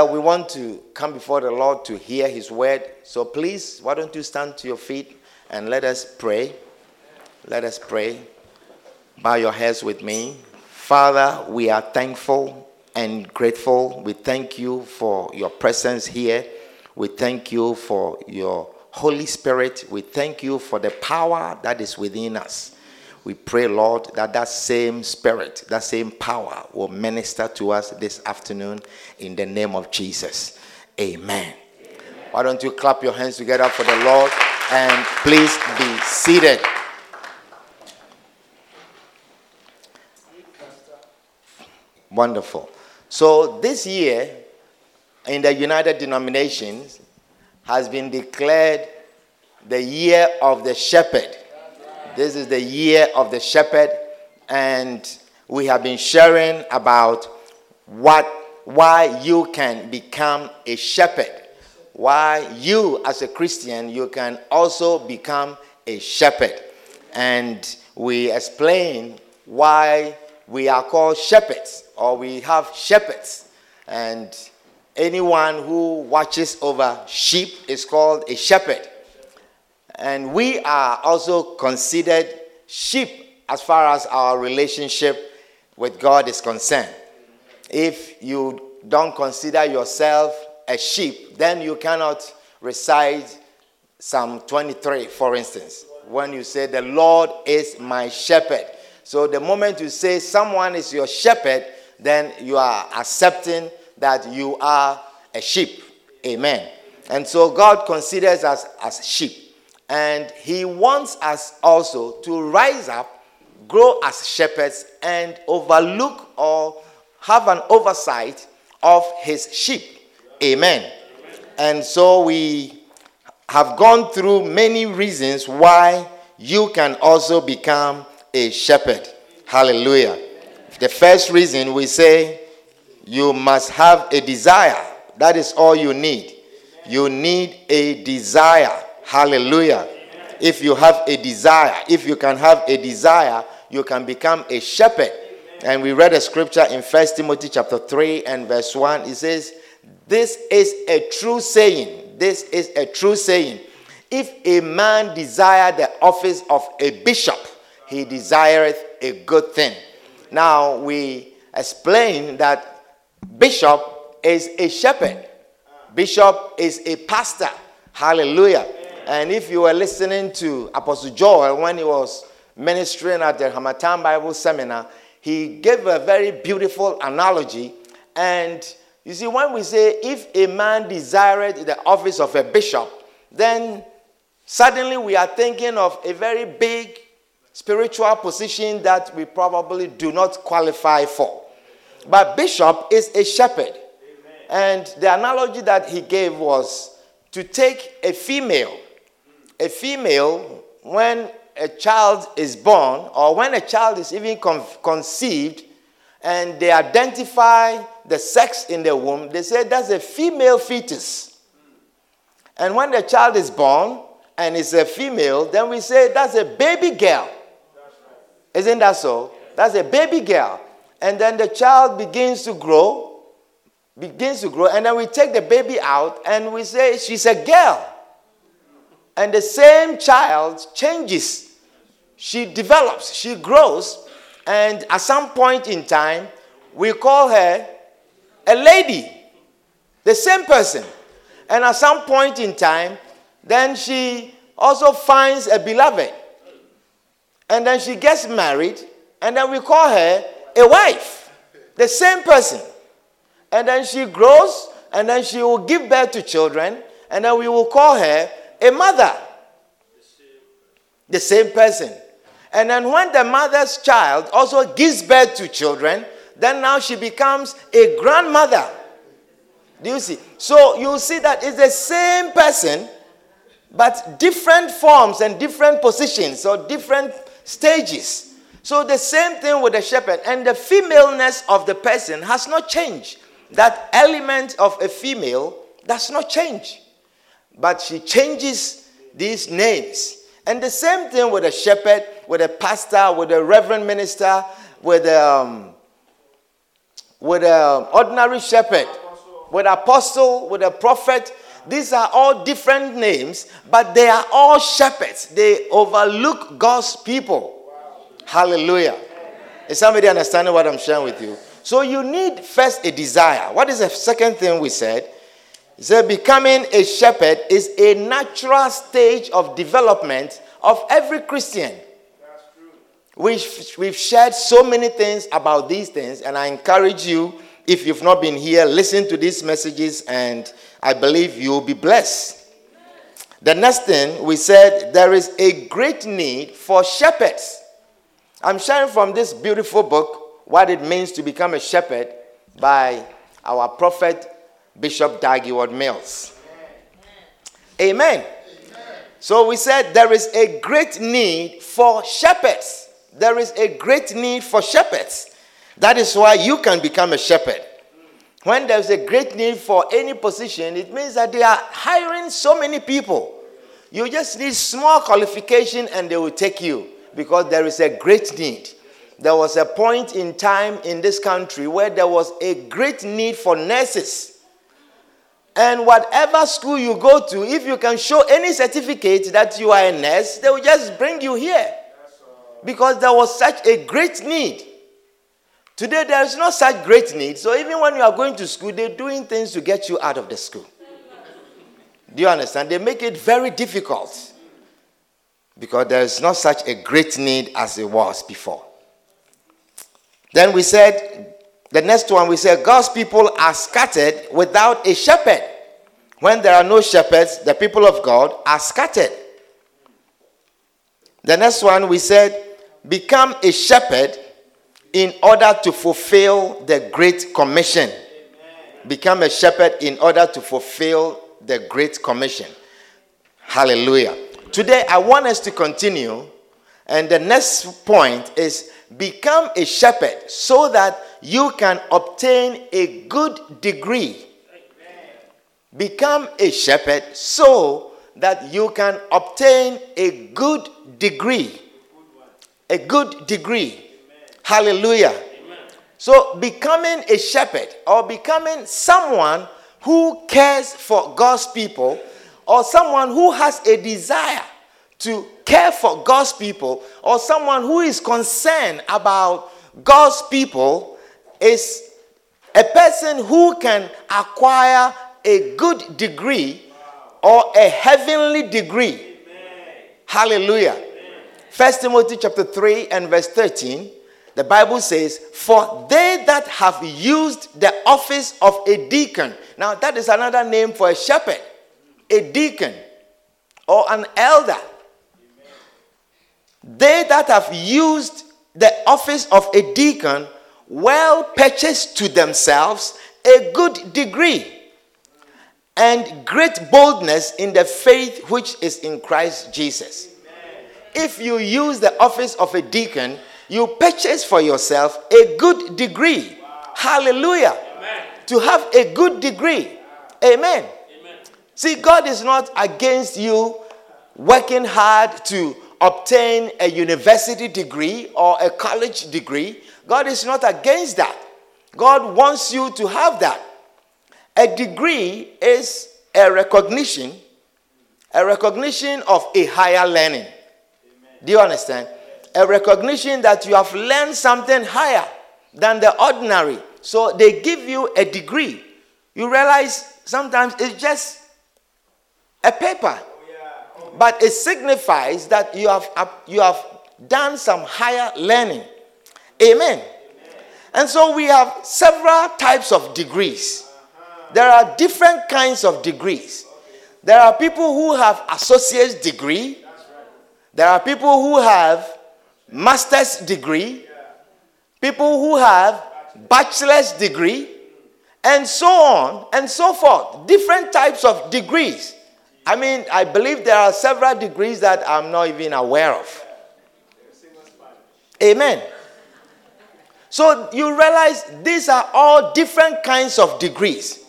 Well, we want to come before the Lord to hear His word. So please, why don't you stand to your feet and let us pray? Let us pray. Bow your heads with me. Father, we are thankful and grateful. We thank you for your presence here. We thank you for your Holy Spirit. We thank you for the power that is within us. We pray, Lord, that that same spirit, that same power will minister to us this afternoon in the name of Jesus. Amen. Amen. Why don't you clap your hands together for the Lord and please be seated. Wonderful. So this year in the United Denominations has been declared the year of the shepherd. This is the year of the shepherd, and we have been sharing about what why you can become a shepherd. Why you as a Christian you can also become a shepherd. And we explain why we are called shepherds or we have shepherds. And anyone who watches over sheep is called a shepherd. And we are also considered sheep as far as our relationship with God is concerned. If you don't consider yourself a sheep, then you cannot recite Psalm 23, for instance, when you say, The Lord is my shepherd. So the moment you say someone is your shepherd, then you are accepting that you are a sheep. Amen. And so God considers us as sheep. And he wants us also to rise up, grow as shepherds, and overlook or have an oversight of his sheep. Amen. And so we have gone through many reasons why you can also become a shepherd. Hallelujah. The first reason we say you must have a desire. That is all you need. You need a desire Hallelujah. If you have a desire, if you can have a desire, you can become a shepherd. And we read a scripture in First Timothy chapter 3 and verse 1. It says, This is a true saying. This is a true saying. If a man desire the office of a bishop, he desireth a good thing. Now we explain that bishop is a shepherd. Bishop is a pastor. Hallelujah. And if you were listening to Apostle Joel when he was ministering at the Harmattan Bible Seminar, he gave a very beautiful analogy. And you see, when we say, if a man desired the office of a bishop, then suddenly we are thinking of a very big spiritual position that we probably do not qualify for. But bishop is a shepherd. Amen. And the analogy that he gave was to take a female a female, when a child is born, or when a child is even con- conceived, and they identify the sex in the womb, they say that's a female fetus. And when the child is born and it's a female, then we say that's a baby girl. Isn't that so? That's a baby girl. And then the child begins to grow, begins to grow, and then we take the baby out and we say she's a girl. And the same child changes. She develops, she grows, and at some point in time, we call her a lady. The same person. And at some point in time, then she also finds a beloved. And then she gets married, and then we call her a wife. The same person. And then she grows, and then she will give birth to children, and then we will call her a mother. The same person. And then when the mother's child also gives birth to children, then now she becomes a grandmother. Do you see? So you see that it's the same person, but different forms and different positions or different stages. So the same thing with the shepherd, and the femaleness of the person has not changed. That element of a female does not change, but she changes these names. And the same thing with a shepherd, with a pastor, with a reverend minister, with um, with an ordinary shepherd, with apostle, with a prophet. These are all different names, but they are all shepherds. They overlook God's people. Hallelujah. Is somebody understanding what I'm sharing with you? So you need first a desire. What is the second thing we said? Said becoming a shepherd is a natural stage of development of every Christian. We've, we've shared so many things about these things, and I encourage you, if you've not been here, listen to these messages, and I believe you'll be blessed. The next thing we said, there is a great need for shepherds. I'm sharing from this beautiful book what it means to become a shepherd by our prophet, Bishop Dag Heward-Mills. Amen. Amen. So we said there is a great need for shepherds. There is a great need for shepherds. That is why you can become a shepherd. When there's a great need for any position, it means that they are hiring so many people. You just need small qualification and they will take you because there is a great need. There was a point in time in this country where there was a great need for nurses. And whatever school you go to, if you can show any certificate that you are a nurse, they will just bring you here. Because there was such a great need. Today, there is not such great need. So even when you are going to school, they're doing things to get you out of the school. Do you understand? They make it very difficult because there is not such a great need as it was before. Then we said, the next one, we said, God's people are scattered without a shepherd. When there are no shepherds, the people of God are scattered. The next one, we said, become a shepherd in order to fulfill the Great Commission. Become a shepherd in order to fulfill the Great Commission. Hallelujah. Today, I want us to continue, and the next point is become a shepherd so that you can obtain a good degree. Become a shepherd so that you can obtain a good degree. A good degree. Hallelujah. So, becoming a shepherd or becoming someone who cares for God's people or someone who has a desire to care for God's people, or someone who is concerned about God's people, is a person who can acquire a good degree or a heavenly degree. Amen. Hallelujah. First Timothy chapter 3 and verse 13, the Bible says, For they that have used the office of a deacon. Now, that is another name for a shepherd a deacon or an elder. They that have used the office of a deacon well purchased to themselves a good degree and great boldness in the faith which is in Christ Jesus. If you use the office of a deacon, you purchase for yourself a good degree. Hallelujah. Amen. To have a good degree. Amen. See, God is not against you working hard to obtain a university degree or a college degree. God is not against that. God wants you to have that. A degree is a recognition, a recognition of a higher learning. Amen. Do you understand? A recognition that you have learned something higher than the ordinary. So they give you a degree. You realize sometimes it's just a paper. But it signifies that you have, you have done some higher learning. Amen. And so we have several types of degrees. There are different kinds of degrees. There are people who have associate's degree. There are people who have master's degree. People who have bachelor's degree. and so on and so forth. Different types of degrees. I mean, I believe there are several degrees that I'm not even aware of. Amen. So you realize these are all different kinds of degrees.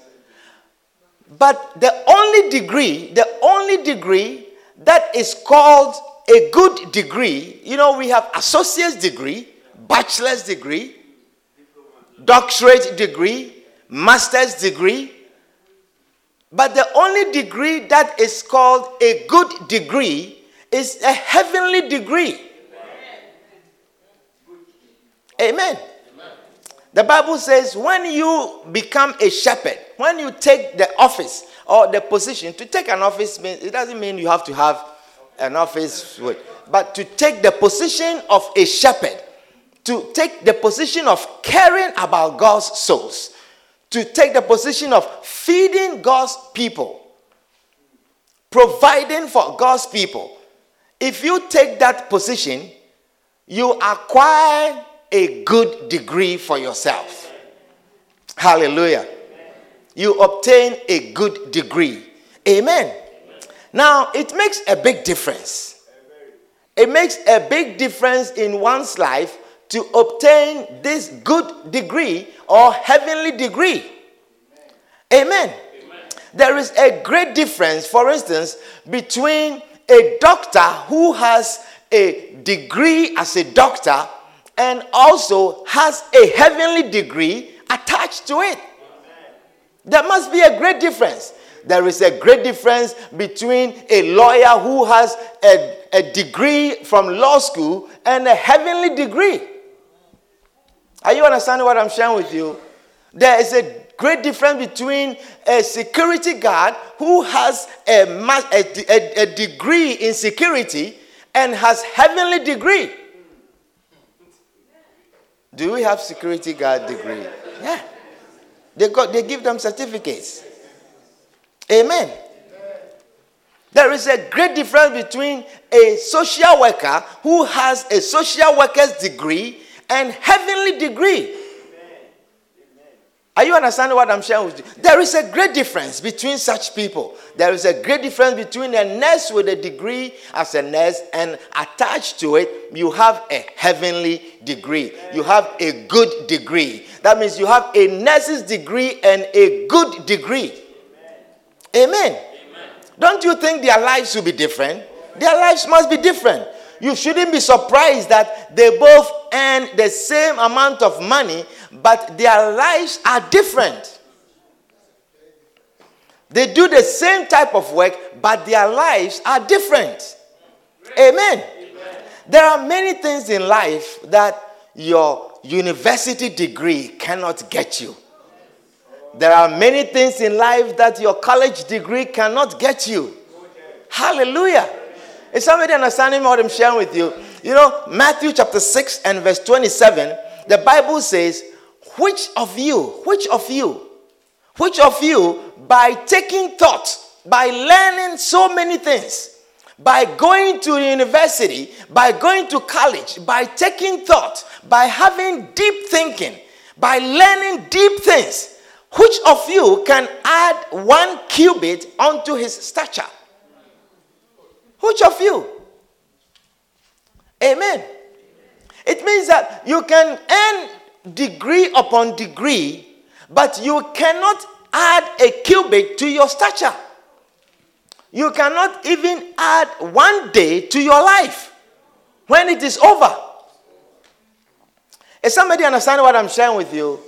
But the only degree, the only degree that is called a good degree, you know, we have associate's degree, bachelor's degree, doctorate degree, master's degree. But the only degree that is called a good degree is a heavenly degree. Amen. The Bible says when you become a shepherd, when you take the office or the position, to take an office means it doesn't mean you have to have an office with, but to take the position of a shepherd, to take the position of caring about God's souls, to take the position of feeding God's people, providing for God's people. If you take that position, you acquire a good degree for yourself. Hallelujah. You obtain a good degree. Amen. Now, it makes a big difference. It makes a big difference in one's life to obtain this good degree or heavenly degree. Amen. There is a great difference, for instance, between a doctor who has a degree as a doctor and also has a heavenly degree attached to it. There must be a great difference. There is a great difference between a lawyer who has a, a degree from law school and a heavenly degree. Are you understanding what I'm sharing with you? There is a great difference between a security guard who has a, a, a, degree in security and has heavenly degree. Do we have security guard degree? Yeah. They got they give them certificates. Amen. There is a great difference between a social worker who has a social worker's degree and heavenly degree. Are you understanding what I'm sharing with you? There is a great difference between such people. There is a great difference between a nurse with a degree as a nurse and attached to it, you have a heavenly degree. You have a good degree. That means you have a nurse's degree and a good degree. Amen. Amen. Don't you think their lives will be different? Their lives must be different. You shouldn't be surprised that they both earn the same amount of money but their lives are different. They do the same type of work, but their lives are different. Amen. There are many things in life that your university degree cannot get you. There are many things in life that your college degree cannot get you. Hallelujah. Is somebody understanding what I'm sharing with you? You know, Matthew chapter 6 and verse 27, the Bible says, which of you, which of you, which of you, by taking thought, by learning so many things, by going to university, by going to college, by taking thought, by having deep thinking, by learning deep things, which of you can add one cubit onto his stature? Which of you? Amen. It means that you can earn degree upon degree, but you cannot add a cubit to your stature. You cannot even add one day to your life when it is over. Is somebody understanding what I'm sharing with you?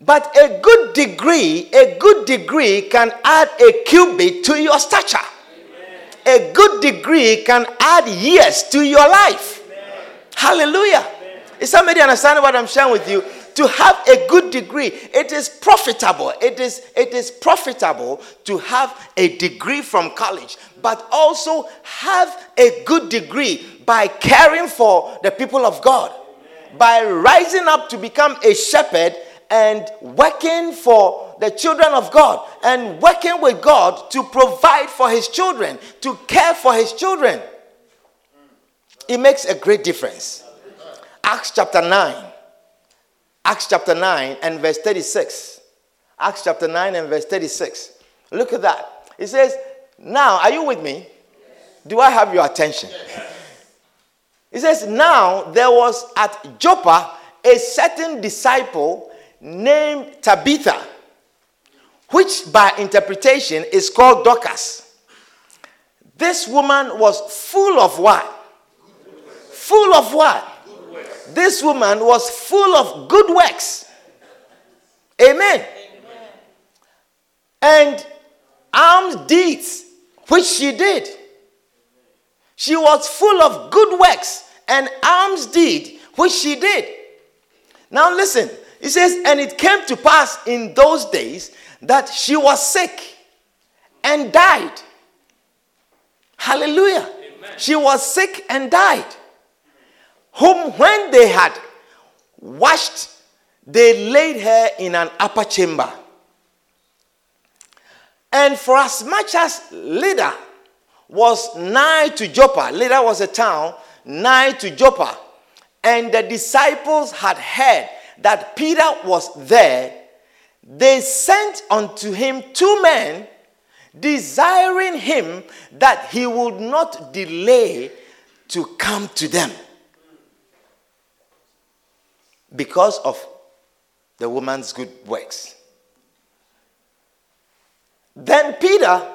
But a good degree, a good degree can add a cubit to your stature. Amen. A good degree can add years to your life. Amen. Hallelujah. Is somebody understanding what I'm sharing with you? To have a good degree, it is profitable. It is, it is profitable to have a degree from college, but also have a good degree by caring for the people of God, by rising up to become a shepherd and working for the children of God and working with God to provide for his children, to care for his children. It makes a great difference. Acts chapter 9. Acts chapter 9 and verse 36. Acts chapter 9 and verse 36. Look at that. It says, Now, are you with me? Do I have your attention? It says, Now there was at Joppa a certain disciple named Tabitha, which by interpretation is called Dorcas. This woman was full of what? Full of what? This woman was full of good works. Amen. Amen. And alms deeds, which she did. She was full of good works and alms deed, which she did. Now listen, it says, and it came to pass in those days that she was sick and died. Hallelujah. Amen. She was sick and died. Whom, when they had washed, they laid her in an upper chamber. And for as much as Lydda was nigh to Joppa. Lydda was a town nigh to Joppa. And the disciples had heard that Peter was there. They sent unto him two men, desiring him that he would not delay to come to them because of the woman's good works. Then Peter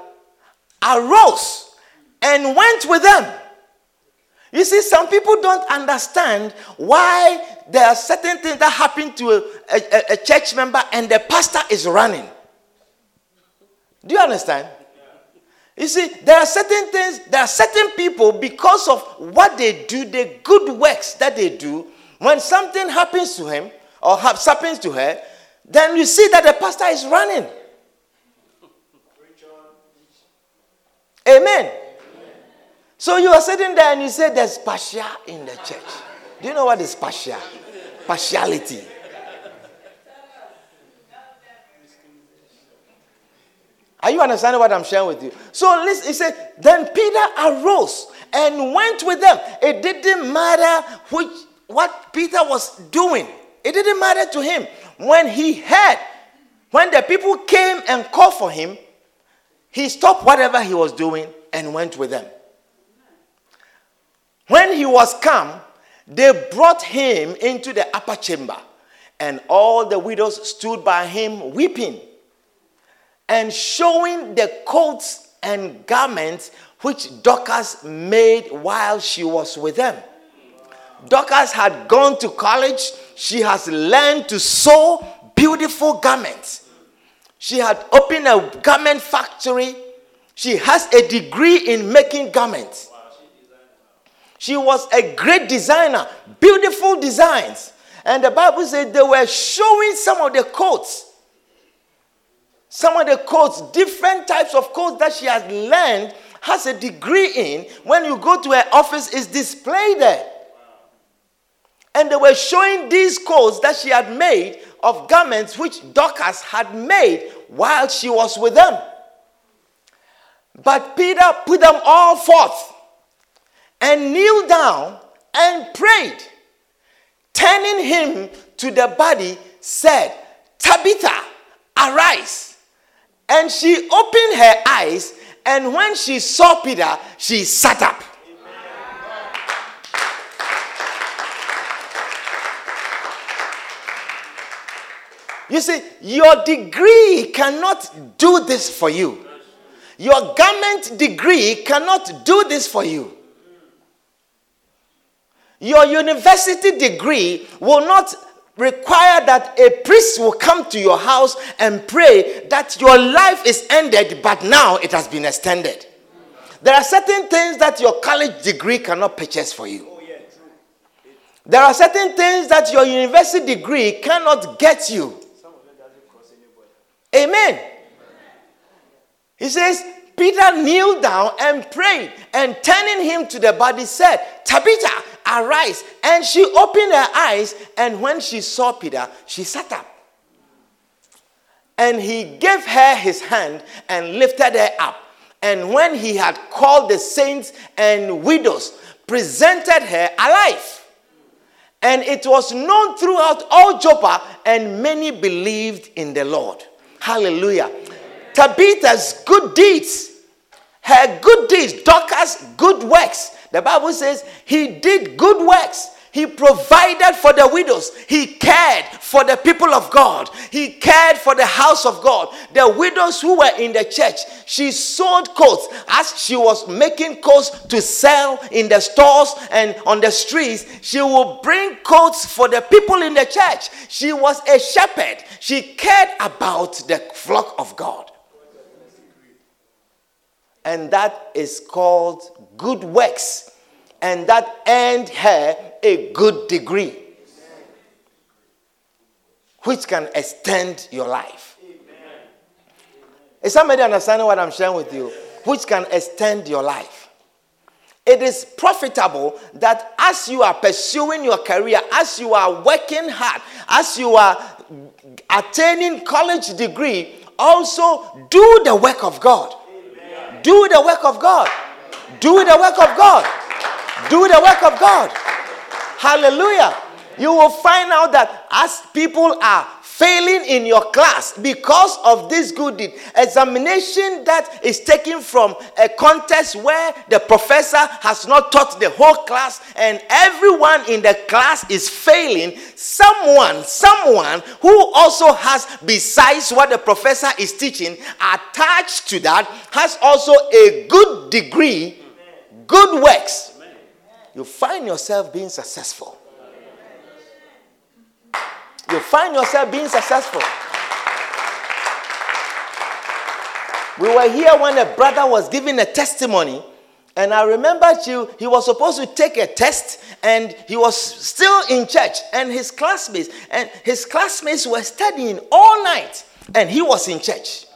arose and went with them. You see, some people don't understand why there are certain things that happen to a, a, a church member and the pastor is running. Do you understand? You see, there are certain things, there are certain people, because of what they do, the good works that they do, when something happens to him or happens to her, then you see that the pastor is running. Amen. So you are sitting there and you say there's partial in the church. Do you know what is partial? Partiality. Are you understanding what I'm sharing with you? So listen, he said, then Peter arose and went with them. It didn't matter which what Peter was doing. It didn't matter to him. When he heard, when the people came and called for him, he stopped whatever he was doing and went with them. When he was come, they brought him into the upper chamber, and all the widows stood by him weeping and showing the coats and garments which Dorcas made while she was with them. Dorcas had gone to college. She has learned to sew beautiful garments. She had opened a garment factory. She has a degree in making garments. She was a great designer, beautiful designs. And the Bible said they were showing some of the coats. Some of the coats, different types of coats that she has learned, has a degree in. When you go to her office, is displayed there. And they were showing these coats that she had made of garments which Dorcas had made while she was with them. But Peter put them all forth and kneeled down and prayed. Turning him to the body, said, Tabitha, arise. And she opened her eyes, and when she saw Peter, she sat up. You see, your degree cannot do this for you. Your garment degree cannot do this for you. Your university degree will not require that a priest will come to your house and pray that your life is ended, but now it has been extended. There are certain things that your college degree cannot purchase for you. There are certain things that your university degree cannot get you. Amen. He says, Peter kneeled down and prayed, and turning him to the body, said, Tabitha, arise. And she opened her eyes, and when she saw Peter, she sat up. And he gave her his hand and lifted her up. And when he had called the saints and widows, presented her alive. And it was known throughout all Joppa, and many believed in the Lord. Hallelujah. Tabitha's good deeds, her good deeds, Dorcas' good works. The Bible says he did good works. He provided for the widows. He cared for the people of God. He cared for the house of God. The widows who were in the church, she sold coats as she was making coats to sell in the stores and on the streets. She would bring coats for the people in the church. She was a shepherd. She cared about the flock of God. And that is called good works and that earned her a good degree, which can extend your life. Is somebody understanding what I'm sharing with you? Which can extend your life. It is profitable that as you are pursuing your career, as you are working hard, as you are attaining college degree, also do the work of God. Do the work of God. Do the work of God. Do the work of God. Hallelujah. You will find out that as people are failing in your class because of this good deed, examination that is taken from a contest where the professor has not taught the whole class and everyone in the class is failing, someone, someone who also has, besides what the professor is teaching, attached to that, has also a good degree, good works you find yourself being successful. You find yourself being successful. We were here when a brother was giving a testimony, and I remember you, he was supposed to take a test, and he was still in church, and his classmates, and his classmates were studying all night, and he was in church.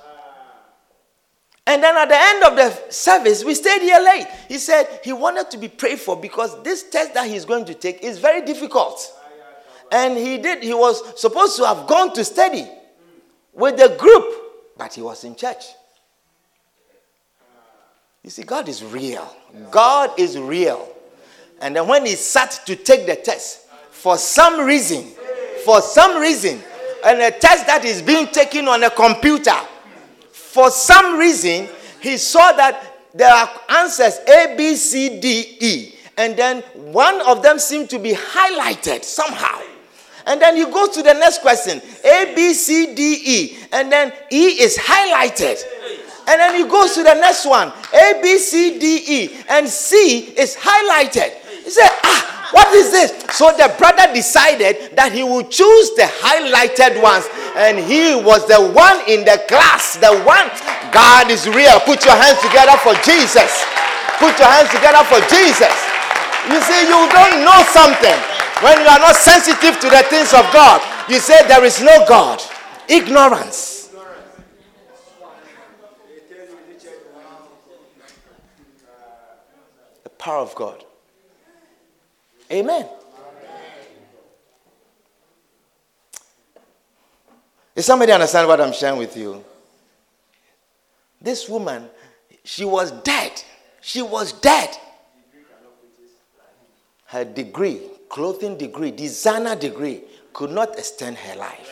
And then at the end of the service, we stayed here late. He said he wanted to be prayed for because this test that he's going to take is very difficult. And he did, he was supposed to have gone to study with the group, but he was in church. You see, God is real. God is real. And then when he sat to take the test, for some reason, for some reason, and a test that is being taken on a computer, for some reason, he saw that there are answers A, B, C, D, E. And then one of them seemed to be highlighted somehow. And then he goes to the next question A, B, C, D, E. And then E is highlighted. And then he goes to the next one A, B, C, D, E. And C is highlighted. He said, Ah, what is this? So the brother decided that he would choose the highlighted ones. And he was the one in the class. The one. God is real. Put your hands together for Jesus. Put your hands together for Jesus. You see, you don't know something. When you are not sensitive to the things of God, you say there is no God. Ignorance. The power of God. Amen. Is somebody understand what I'm sharing with you? This woman, she was dead. She was dead. Her degree, clothing degree, designer degree, could not extend her life.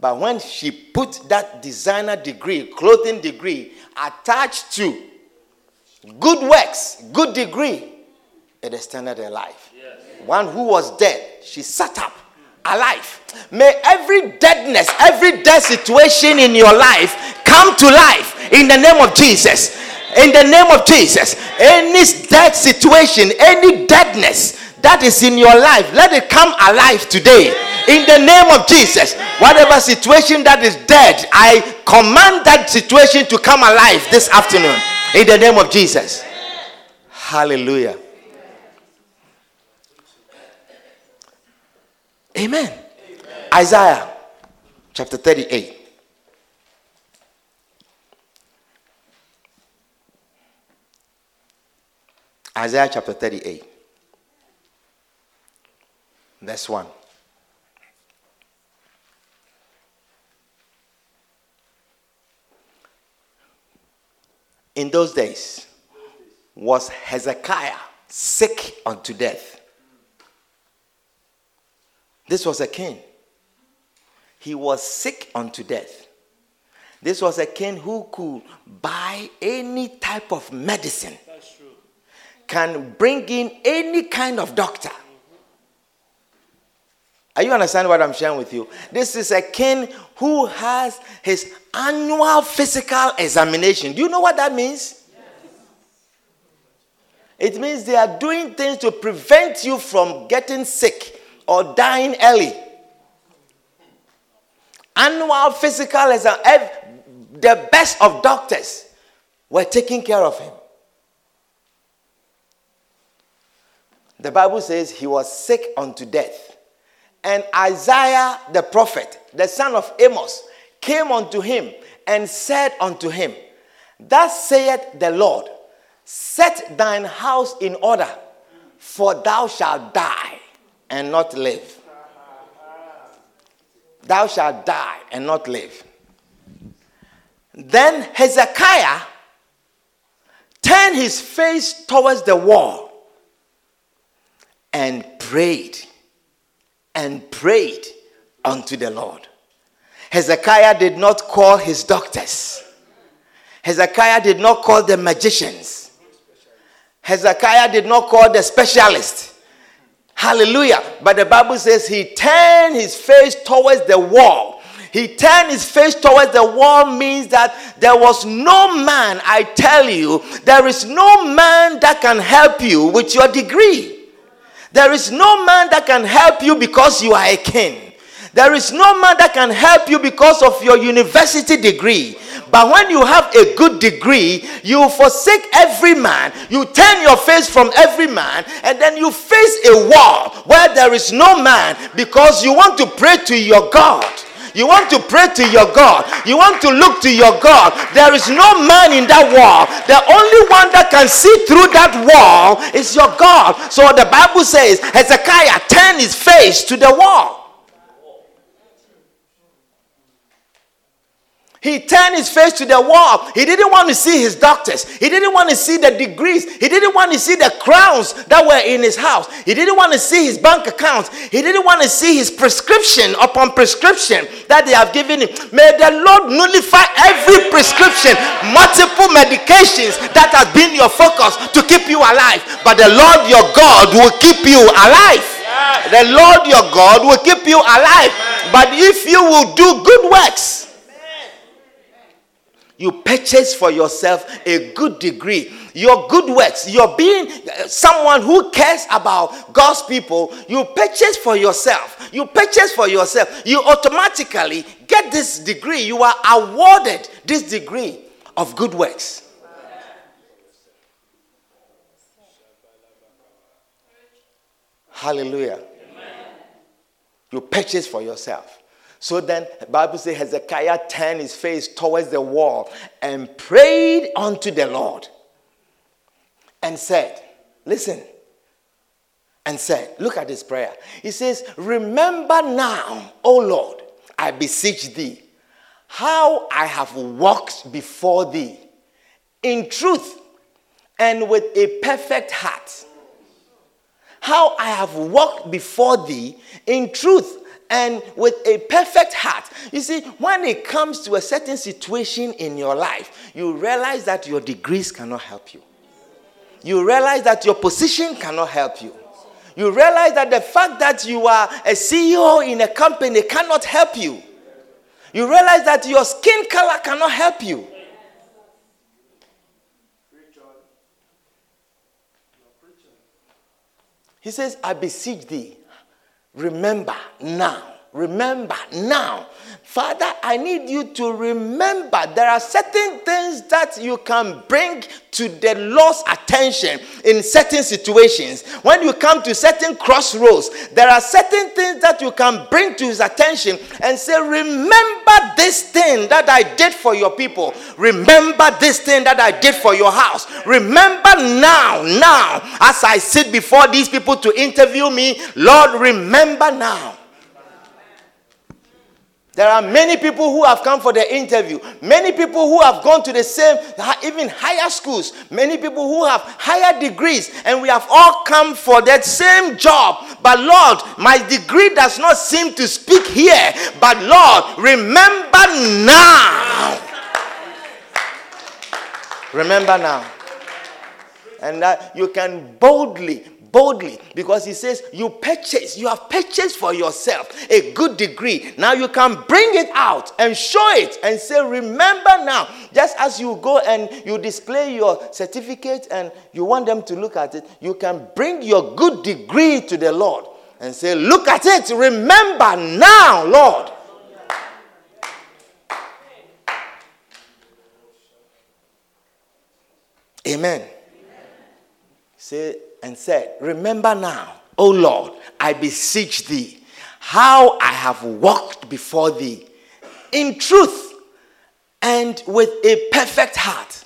But when she put that designer degree, clothing degree, attached to good works, good degree, it extended her life. Yes. One who was dead, she sat up alive. May every deadness, every dead situation in your life come to life in the name of Jesus. In the name of Jesus. Any dead situation, any deadness that is in your life, let it come alive today. In the name of Jesus. Whatever situation that is dead, I command that situation to come alive this afternoon. In the name of Jesus. Hallelujah. Amen. Isaiah chapter 38. Isaiah chapter 38. Verse 1. In those days was Hezekiah sick unto death this was a king. He was sick unto death. This was a king who could buy any type of medicine, can bring in any kind of doctor. Are you understanding what I'm sharing with you? This is a king who has his annual physical examination. Do you know what that means? It means they are doing things to prevent you from getting sick or dying early. Annual physical exam, the best of doctors were taking care of him. The Bible says he was sick unto death. And Isaiah the prophet, the son of Amos, came unto him and said unto him, Thus saith the Lord, Set thine house in order, for thou shalt die and not live. Thou shalt die and not live. Then Hezekiah turned his face towards the wall and prayed and prayed unto the Lord. Hezekiah did not call his doctors. Hezekiah did not call the magicians. Hezekiah did not call the specialists. Hallelujah. But the Bible says he turned his face towards the wall he turned his face towards the wall means that there was no man, I tell you, there is no man that can help you with your degree. There is no man that can help you because you are a king. There is no man that can help you because of your university degree. But when you have a good degree, you forsake every man, you turn your face from every man, and then you face a wall where there is no man because you want to pray to your God. You want to pray to your God. You want to look to your God. There is no man in that wall. The only one that can see through that wall is your God. So the Bible says Hezekiah turned his face to the wall. He turned his face to the wall. He didn't want to see his doctors. He didn't want to see the degrees. He didn't want to see the crowns that were in his house. He didn't want to see his bank accounts. He didn't want to see his prescription upon prescription that they have given him. May the Lord nullify every prescription, multiple medications that has been your focus to keep you alive. But the Lord your God will keep you alive. The Lord your God will keep you alive. But if you will do good works, you purchase for yourself a good degree. Your good works, you're being uh, someone who cares about God's people, you purchase for yourself. You purchase for yourself. You automatically get this degree. You are awarded this degree of good works. Hallelujah. You purchase for yourself. So then the Bible says Hezekiah turned his face towards the wall and prayed unto the Lord and said, Listen, and said, Look at this prayer. He says, Remember now, O Lord, I beseech thee, how I have walked before thee in truth and with a perfect heart. How I have walked before thee in truth and with a perfect heart. You see, when it comes to a certain situation in your life, you realize that your degrees cannot help you. You realize that your position cannot help you. You realize that the fact that you are a CEO in a company cannot help you. You realize that your skin color cannot help you. He says, I beseech thee, remember now. Remember now. Father, I need you to remember there are certain things that you can bring to the Lord's attention in certain situations. When you come to certain crossroads, there are certain things that you can bring to his attention and say, Remember this thing that I did for your people. Remember this thing that I did for your house. Remember now, now, as I sit before these people to interview me, Lord, remember now. There are many people who have come for the interview. Many people who have gone to the same, even higher schools. Many people who have higher degrees. And we have all come for that same job. But Lord, my degree does not seem to speak here. But Lord, remember now Remember now. And that you can boldly, boldly, because he says you purchase, you have purchased for yourself a good degree. Now you can bring it out and show it and say, Remember now. Just as you go and you display your certificate and you want them to look at it, you can bring your good degree to the Lord and say, Look at it. Remember now, Lord. Amen. Amen. Say and said, Remember now, O Lord, I beseech thee, how I have walked before thee in truth and with a perfect heart,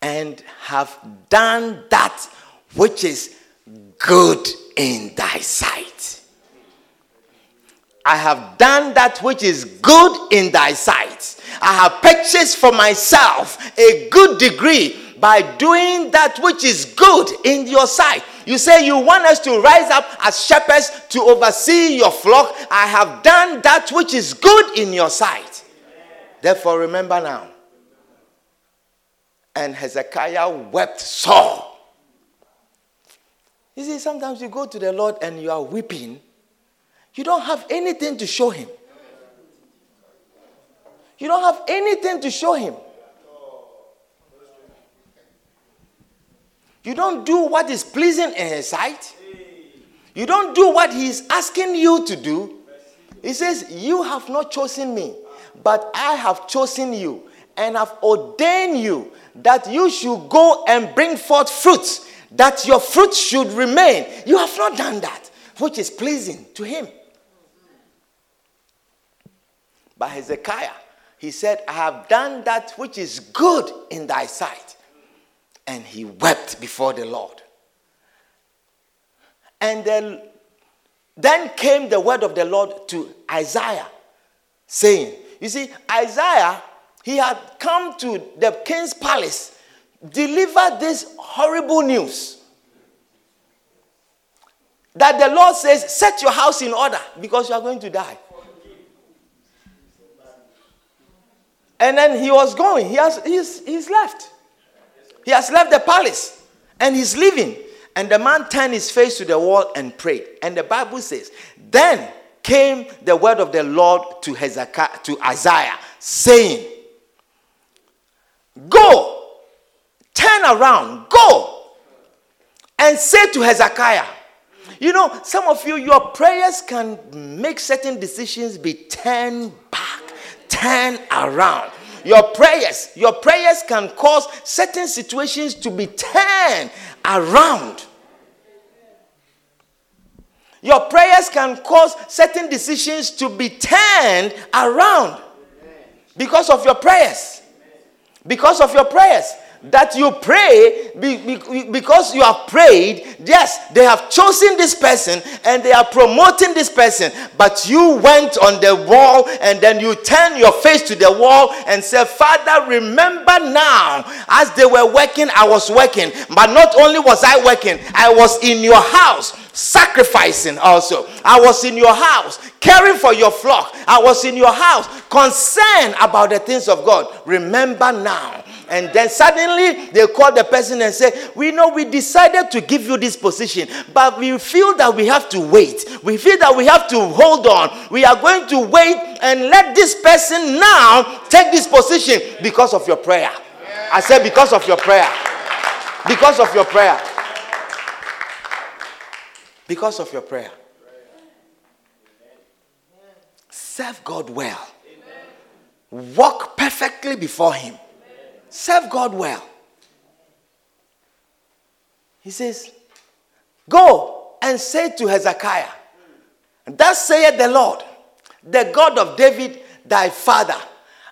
and have done that which is good in thy sight. I have done that which is good in thy sight. I have purchased for myself a good degree by doing that which is good in your sight. You say you want us to rise up as shepherds to oversee your flock. I have done that which is good in your sight. Therefore, remember now. And Hezekiah wept sore. You see, sometimes you go to the Lord and you are weeping, you don't have anything to show Him. You don't have anything to show Him. You don't do what is pleasing in His sight. You don't do what He is asking you to do. He says, You have not chosen me, but I have chosen you and have ordained you that you should go and bring forth fruits, that your fruits should remain. You have not done that, which is pleasing to Him. But Hezekiah, he said, I have done that which is good in thy sight and he wept before the Lord. And then, then came the word of the Lord to Isaiah, saying, You see, Isaiah, he had come to the king's palace, deliver this horrible news. That the Lord says, Set your house in order because you are going to die. And then he was going. He has, he's, he's left. He has left the palace and he's leaving. And the man turned his face to the wall and prayed. And the Bible says, Then came the word of the Lord to Hezekiah, to Isaiah, saying, Go, turn around, go, and say to Hezekiah, you know, some of you, your prayers can make certain decisions be turned back, turned around. Your prayers, your prayers can cause certain situations to be turned around. Your prayers can cause certain decisions to be turned around because of your prayers. Because of your prayers that you pray because you have prayed. Yes, they have chosen this person and they are promoting this person, but you went on the wall and then you turn your face to the wall and say, Father, remember now, as they were working, I was working, but not only was I working, I was in your house sacrificing also. I was in your house caring for your flock. I was in your house concerned about the things of God. Remember now and then suddenly they call the person and say, We know we decided to give you this position, but we feel that we have to wait. We feel that we have to hold on. We are going to wait and let this person now take this position because of your prayer. I said, Because of your prayer. Because of your prayer. Because of your prayer. Serve God well. Walk perfectly before Him. Serve God well. He says, Go and say to Hezekiah, Thus saith the Lord, the God of David, thy father,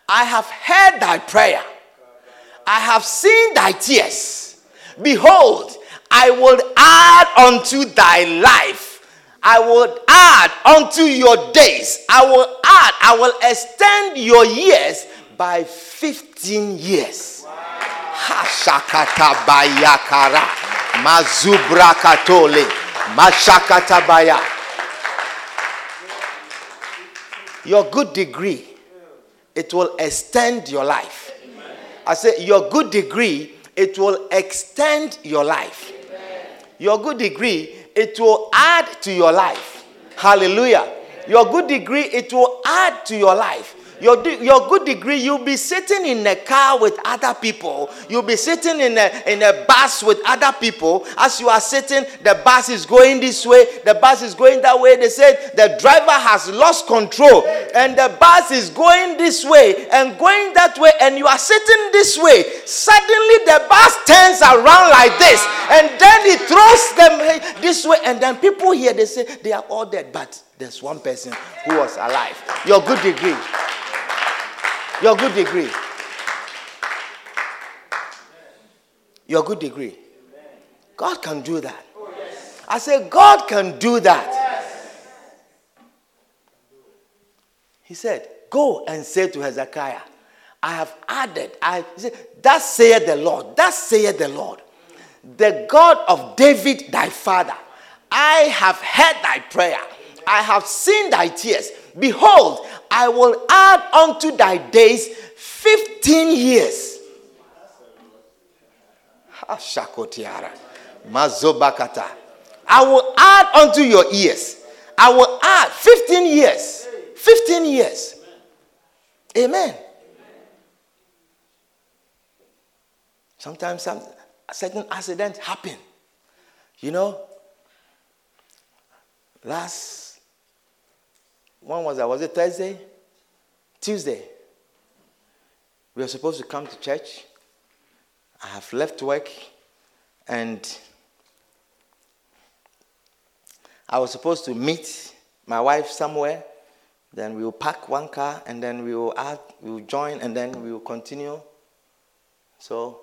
I have heard thy prayer. I have seen thy tears. Behold, I will add unto thy life. I will add unto your days. I will add, I will extend your years by 15 years. Hashakata bayakara. Mazubra katole. Your good degree, it will extend your life. I say, your good degree, it will extend your life. Your good degree, it will add to your life. Hallelujah. Your good degree, it will add to your life. Your, your good degree, you'll be sitting in a car with other people. You'll be sitting in a, in a bus with other people. As you are sitting, the bus is going this way, the bus is going that way. They said the driver has lost control and the bus is going this way and going that way, and you are sitting this way. Suddenly, the bus turns around like this and then it throws them this way. And then people here, they say they are all dead, but there's one person who was alive. Your good degree your good degree. Your good degree. God can do that. I say, God can do that. He said, Go and say to Hezekiah, I have added, I said, Thus saith the Lord, That saith the Lord, the God of David thy father. I have heard thy prayer, I have seen thy tears. Behold, I will add unto thy days 15 years. Shakotiara. Mazobakata. I will add unto your years. I will add 15 years. 15 years. Amen. Sometimes some certain accidents happen. You know, last when was that? Was it Thursday? Tuesday. We were supposed to come to church. I have left work and I was supposed to meet my wife somewhere. Then we will pack one car and then we will add, we will join and then we will continue. So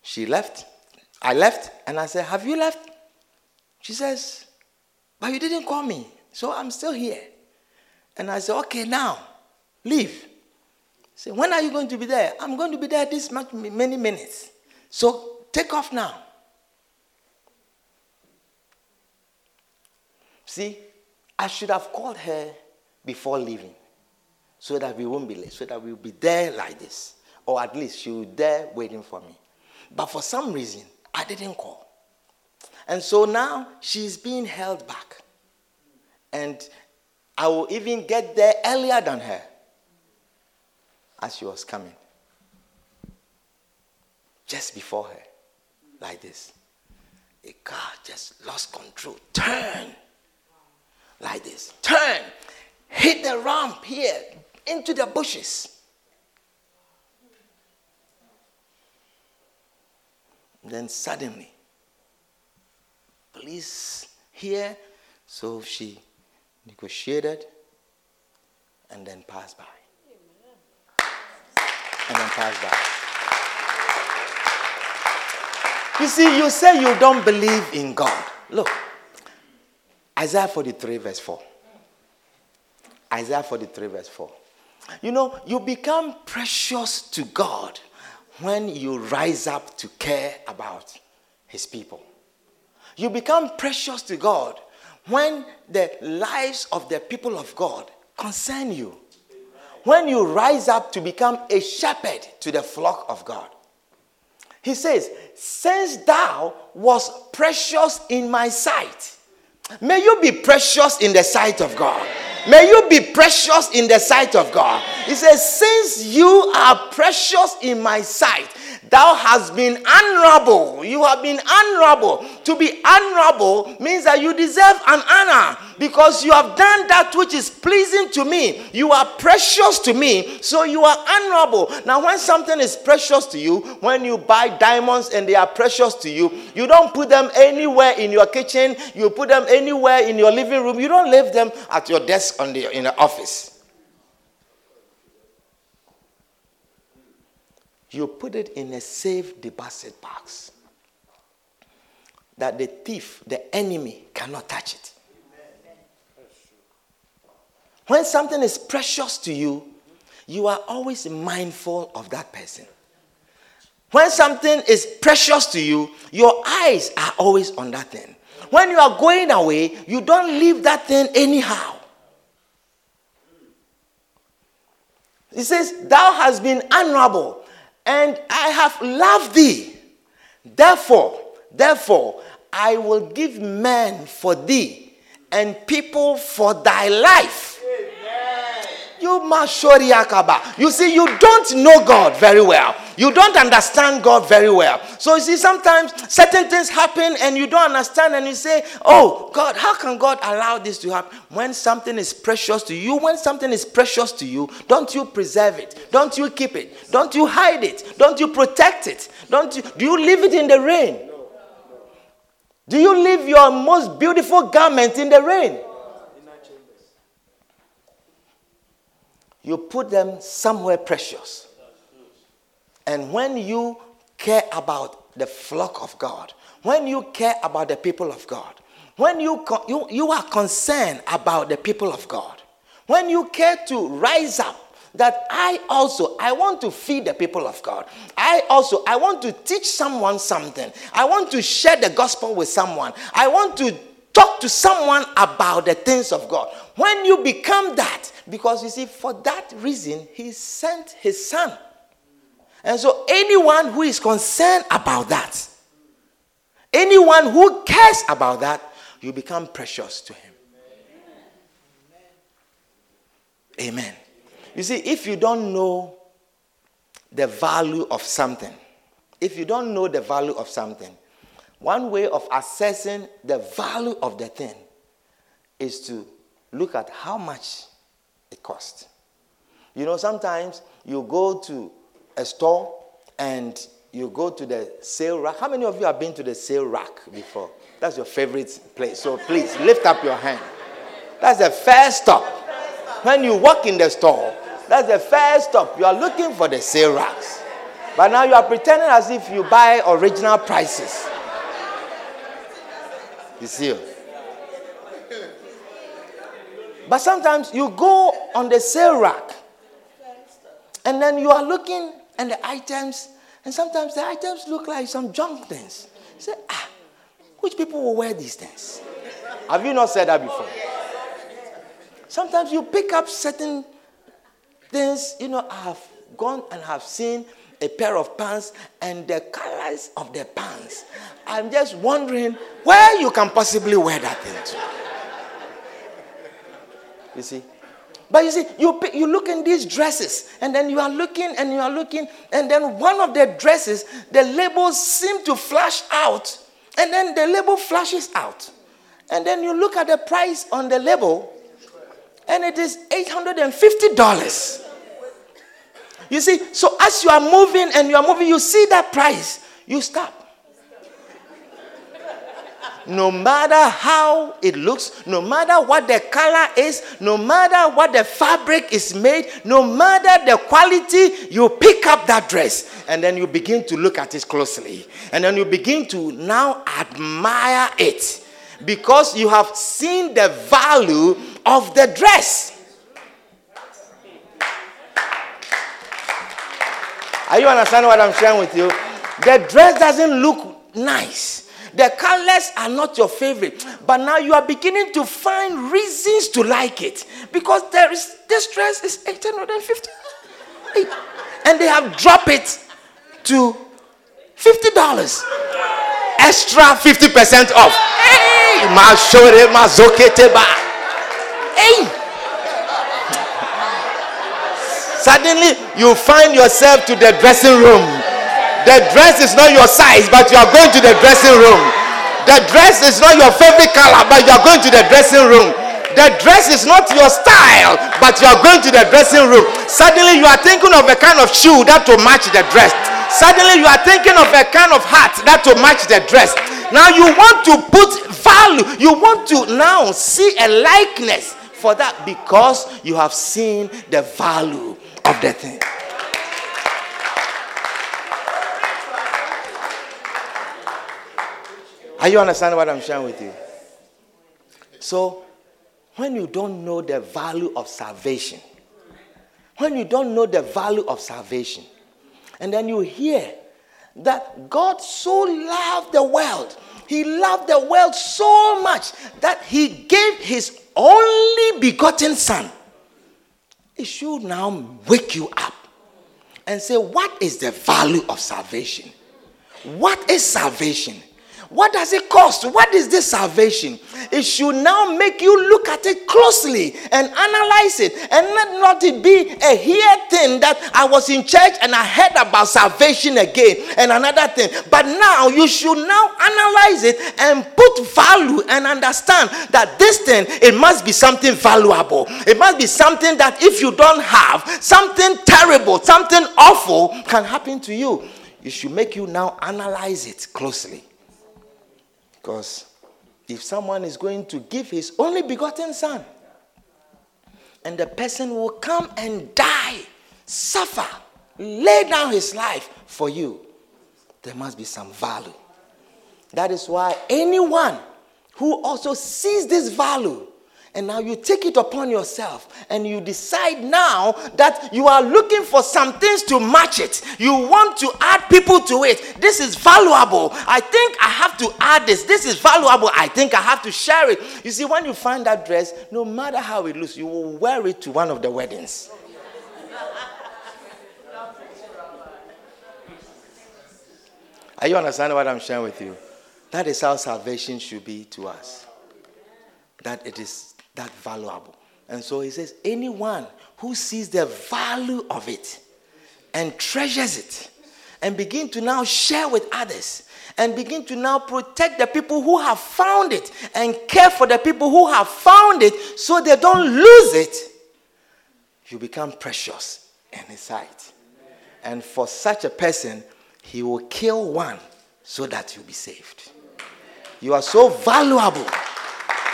she left. I left and I said, Have you left? She says, But you didn't call me. So I'm still here. And I said, okay, now, leave. Say, when are you going to be there? I'm going to be there this much, many minutes. So take off now. See, I should have called her before leaving so that we won't be late, so that we'll be there like this. Or at least she will be there waiting for me. But for some reason, I didn't call. And so now she's being held back. And I will even get there earlier than her as she was coming. Just before her, like this. A car just lost control. Turn. Like this. Turn. Hit the ramp here into the bushes. Then suddenly, police here, so she negotiated, and then passed by. And then passed by. You see, you say you don't believe in God. Look, Isaiah 43, verse 4. Isaiah 43, verse 4. You know, you become precious to God when you rise up to care about His people. You become precious to God when the lives of the people of God concern you, when you rise up to become a shepherd to the flock of God. He says, Since thou was precious in my sight, may you be precious in the sight of God. May you be precious in the sight of God. He says, Since you are precious in my sight, Thou hast been honorable. You have been honorable. To be honorable means that you deserve an honor because you have done that which is pleasing to me. You are precious to me, so you are honorable. Now, when something is precious to you, when you buy diamonds and they are precious to you, you don't put them anywhere in your kitchen, you put them anywhere in your living room, you don't leave them at your desk on the, in the office. You put it in a safe deposit box that the thief, the enemy, cannot touch it. When something is precious to you, you are always mindful of that person. When something is precious to you, your eyes are always on that thing. When you are going away, you don't leave that thing anyhow. He says, Thou hast been honorable and I have loved thee. Therefore, therefore, I will give men for thee and people for thy life. You see, you don't know God very well. You don't understand God very well. So you see, sometimes certain things happen and you don't understand, and you say, Oh God, how can God allow this to happen? When something is precious to you, when something is precious to you, don't you preserve it? Don't you keep it? Don't you hide it? Don't you protect it? Don't you do you leave it in the rain? Do you leave your most beautiful garment in the rain? You put them somewhere precious. And when you care about the flock of God, when you care about the people of God, when you, you, you are concerned about the people of God, when you care to rise up that I also I want to feed the people of God. I also I want to teach someone something. I want to share the gospel with someone. I want to talk to someone about the things of God. When you become that, because you see, for that reason, He sent His Son. And so, anyone who is concerned about that, anyone who cares about that, you become precious to Him. Amen. You see, if you don't know the value of something, if you don't know the value of something, one way of assessing the value of the thing is to look at how much it costs. You know, sometimes you go to a store and you go to the sale rack. How many of you have been to the sale rack before? That's your favorite place. So please lift up your hand. That's the first stop. When you walk in the store, that's the first stop. You are looking for the sale racks. But now you are pretending as if you buy original prices. You see? But sometimes you go on the sale rack and then you are looking and the items, and sometimes the items look like some junk things. You say, ah, which people will wear these things? Have you not said that before? Sometimes you pick up certain things, you know, I have gone and have seen a pair of pants and the colors of the pants. I'm just wondering where you can possibly wear that thing to. You see? But you see, you, you look in these dresses, and then you are looking and you are looking, and then one of the dresses, the labels seem to flash out, and then the label flashes out. And then you look at the price on the label, and it is $850. You see, so as you are moving and you are moving, you see that price, you stop. No matter how it looks, no matter what the color is, no matter what the fabric is made, no matter the quality, you pick up that dress and then you begin to look at it closely. And then you begin to now admire it because you have seen the value of the dress. Are you understanding what I'm sharing with you? The dress doesn't look nice. The colors are not your favorite, but now you are beginning to find reasons to like it because there is this dress is 850 and they have dropped it to $50 extra 50% off. Hey, Hey. Suddenly, you find yourself to the dressing room. The dress is not your size, but you are going to the dressing room. The dress is not your favorite color, but you are going to the dressing room. The dress is not your style, but you are going to the dressing room. Suddenly, you are thinking of a kind of shoe that will match the dress. Suddenly, you are thinking of a kind of hat that will match the dress. Now, you want to put value, you want to now see a likeness for that because you have seen the value of the thing. Are you understanding what I'm sharing with you? So, when you don't know the value of salvation, when you don't know the value of salvation, and then you hear that God so loved the world, He loved the world so much that He gave His only begotten Son it should now wake you up and say, What is the value of salvation? What is salvation? What does it cost? What is this salvation? It should now make you look at it closely and analyze it, and let not it be a here thing that I was in church and I heard about salvation again and another thing. But now you should now analyze it and put value and understand that this thing it must be something valuable. It must be something that if you don't have, something terrible, something awful can happen to you. It should make you now analyze it closely. Because if someone is going to give his only begotten son, and the person will come and die, suffer, lay down his life for you, there must be some value. That is why anyone who also sees this value and now you take it upon yourself and you decide now that you are looking for some things to match it. You want to add people to it. This is valuable. I think I have to add this. This is valuable. I think I have to share it. You see, when you find that dress, no matter how it looks, you will wear it to one of the weddings. Are you understanding what I'm sharing with you? That is how salvation should be to us. That it is that valuable. And so he says, anyone who sees the value of it and treasures it and begin to now share with others and begin to now protect the people who have found it and care for the people who have found it so they don't lose it, you become precious in his sight. And for such a person, he will kill one so that you'll be saved. You are so valuable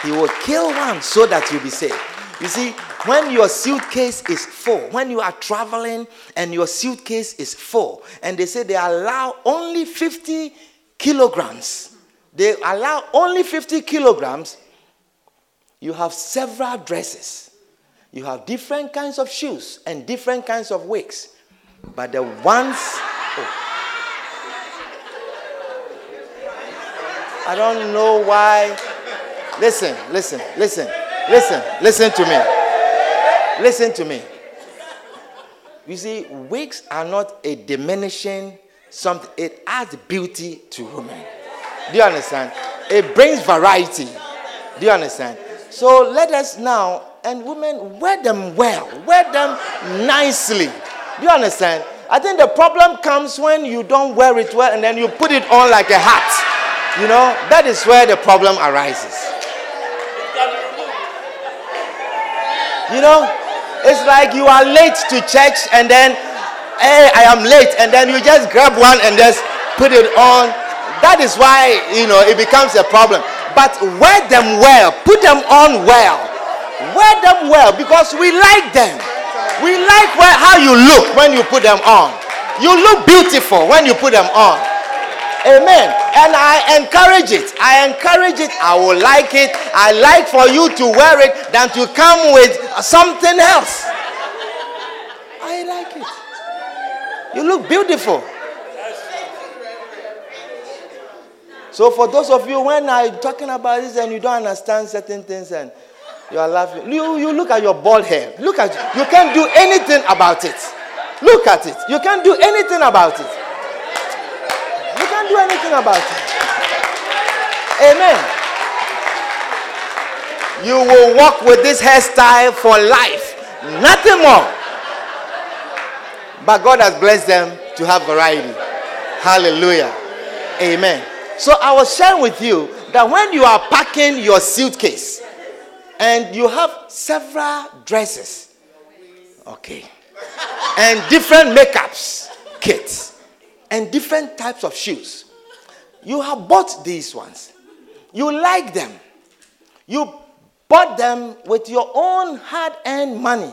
he will kill one so that you'll be saved. You see, when your suitcase is full, when you are traveling and your suitcase is full, and they say they allow only 50 kilograms, they allow only 50 kilograms, you have several dresses. You have different kinds of shoes and different kinds of wigs. But the ones. Oh. I don't know why Listen, listen, listen, listen, listen to me. Listen to me. You see, wigs are not a diminishing something, it adds beauty to women. Do you understand? It brings variety. Do you understand? So let us now, and women, wear them well, wear them nicely. Do you understand? I think the problem comes when you don't wear it well and then you put it on like a hat. You know, that is where the problem arises. You know, it's like you are late to church and then, hey, I am late, and then you just grab one and just put it on. That is why, you know, it becomes a problem. But wear them well, put them on well. Wear them well because we like them. We like where, how you look when you put them on. You look beautiful when you put them on. Amen. And I encourage it. I encourage it. I will like it. I like for you to wear it than to come with something else. I like it. You look beautiful. So for those of you when I'm talking about this and you don't understand certain things and you are laughing, you, you look at your bald hair. Look at you can't do anything about it. Look at it. You can't do anything about it can't do anything about it. Amen. You will walk with this hairstyle for life. Nothing more. But God has blessed them to have variety. Hallelujah. Amen. So I was sharing with you that when you are packing your suitcase and you have several dresses, okay, and different makeups, kits, and different types of shoes. You have bought these ones. You like them. You bought them with your own hard earned money.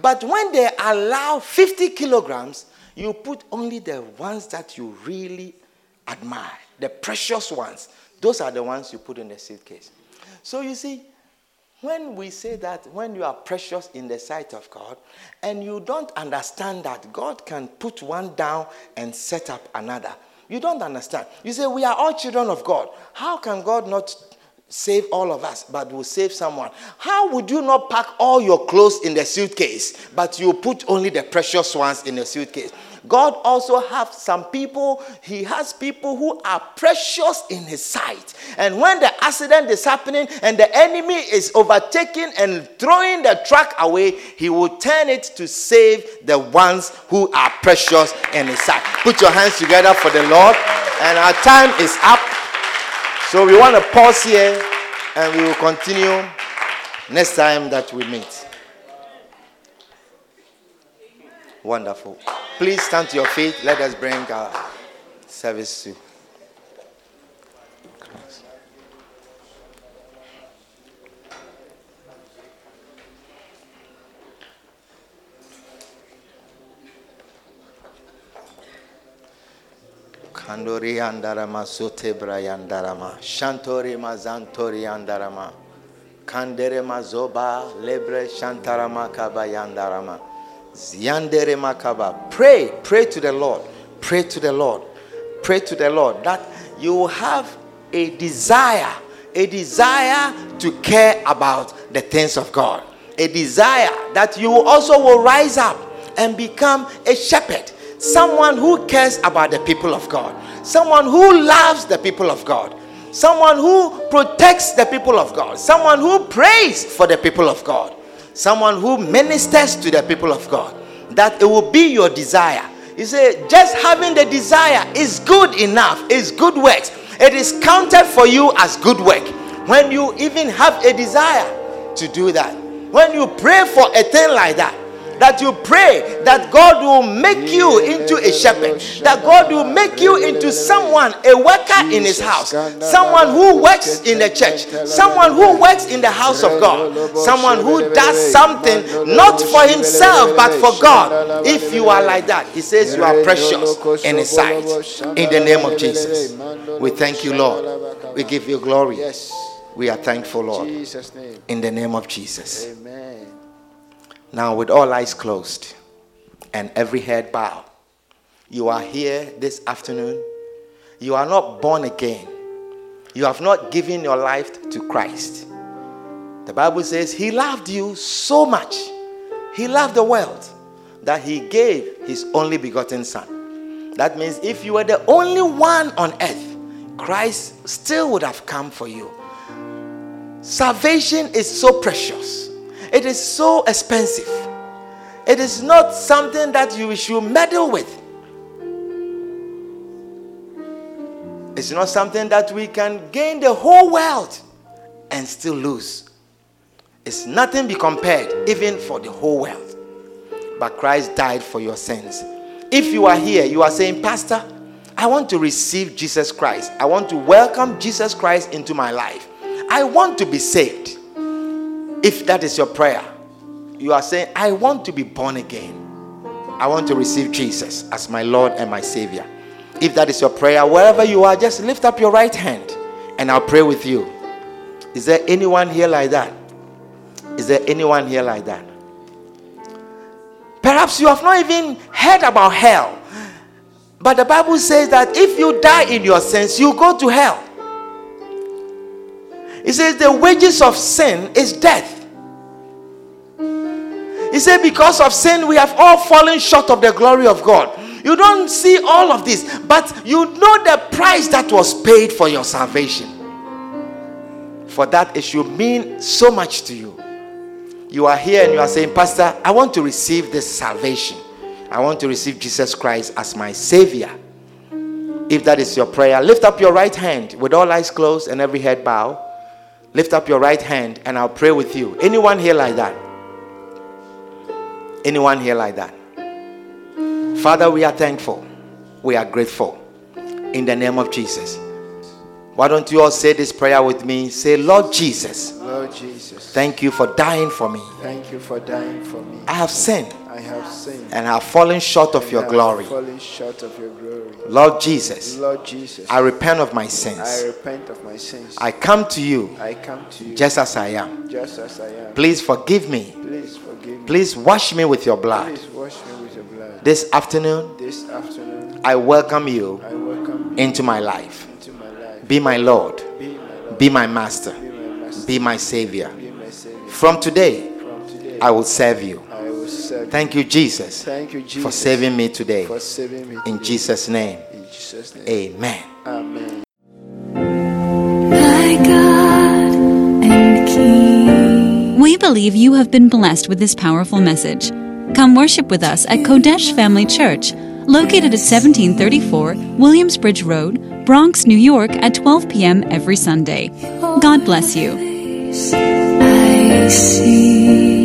But when they allow 50 kilograms, you put only the ones that you really admire, the precious ones. Those are the ones you put in the suitcase. So you see, when we say that when you are precious in the sight of God and you don't understand that God can put one down and set up another, you don't understand. You say, We are all children of God. How can God not save all of us, but will save someone. How would you not pack all your clothes in the suitcase, but you put only the precious ones in the suitcase? God also has some people, He has people who are precious in His sight. And when the accident is happening and the enemy is overtaking and throwing the truck away, He will turn it to save the ones who are precious in His sight. Put your hands together for the Lord. And our time is up. So we want to pause here and we will continue next time that we meet. Wonderful. Please stand to your feet. Let us bring our service to. Kandori andarama sotebra yandarama shantori mazantori yandarama kandere mazoba lebre shantarama kaba yandarama Ziandere Makaba. Pray, pray to the Lord. Pray to the Lord. Pray to the Lord that you have a desire, a desire to care about the things of God. A desire that you also will rise up and become a shepherd, someone who cares about the people of God, someone who loves the people of God, someone who protects the people of God, someone who prays for the people of God someone who ministers to the people of God. That it will be your desire. You say, just having the desire is good enough, is good works. It is counted for you as good work. When you even have a desire to do that, when you pray for a thing like that, that you pray that God will make you into a shepherd, that God will make you into someone, a worker in his house, someone who works in the church, someone who works in the house of God, someone who does something not for himself but for God. If you are like that, he says you are precious in his sight. In the name of Jesus, we thank you, Lord. We give you glory. We are thankful, Lord. In the name of Jesus. Amen. Now, with all eyes closed and every head bowed, you are here this afternoon. You are not born again. You have not given your life to Christ. The Bible says He loved you so much. He loved the world that He gave His only begotten Son. That means if you were the only one on earth, Christ still would have come for you. Salvation is so precious. It is so expensive. It is not something that you should meddle with. It's not something that we can gain the whole world and still lose. It's nothing be compared, even for the whole world. But Christ died for your sins. If you are here, you are saying, Pastor, I want to receive Jesus Christ. I want to welcome Jesus Christ into my life. I want to be saved. If that is your prayer, you are saying, I want to be born again. I want to receive Jesus as my Lord and my Savior. If that is your prayer, wherever you are, just lift up your right hand and I'll pray with you. Is there anyone here like that? Is there anyone here like that? Perhaps you have not even heard about hell. But the Bible says that if you die in your sins, you go to hell. It says the wages of sin is death. He said, Because of sin, we have all fallen short of the glory of God. You don't see all of this, but you know the price that was paid for your salvation. For that, it should mean so much to you. You are here and you are saying, Pastor, I want to receive this salvation. I want to receive Jesus Christ as my Savior. If that is your prayer, lift up your right hand with all eyes closed and every head bow. Lift up your right hand and I'll pray with you. Anyone here like that? Anyone here like that? Father, we are thankful. We are grateful. In the name of Jesus. Why don't you all say this prayer with me? Say, Lord Jesus. Lord Jesus. Thank you for dying for me. Thank you for dying for me. I have sinned. I have sinned. And have fallen short of your glory. Fallen short of your glory. Lord Jesus. Lord Jesus. I repent of my sins. I repent of my sins. I come to you. I come to you. Just as I am. Just as I am. Please forgive me. Please forgive me. Please wash me with your blood. Please wash me with your blood. This afternoon. This afternoon. I welcome you. I welcome into my life. Into my life. Be my Lord. Be my Lord. Be my master. Be my master. Be my savior. Be my savior. From today, From today, I will serve you. I. Thank you, Jesus, Thank you, Jesus, for saving me today. for saving me. In today. Jesus' name, In Jesus' name. amen. Amen. My God and King. We believe you have been blessed with this powerful message. Come worship with us at Qodesh Family Church, located at 1734 Williamsbridge Road, Bronx, New York, at 12 p.m. every Sunday. God bless you. I see.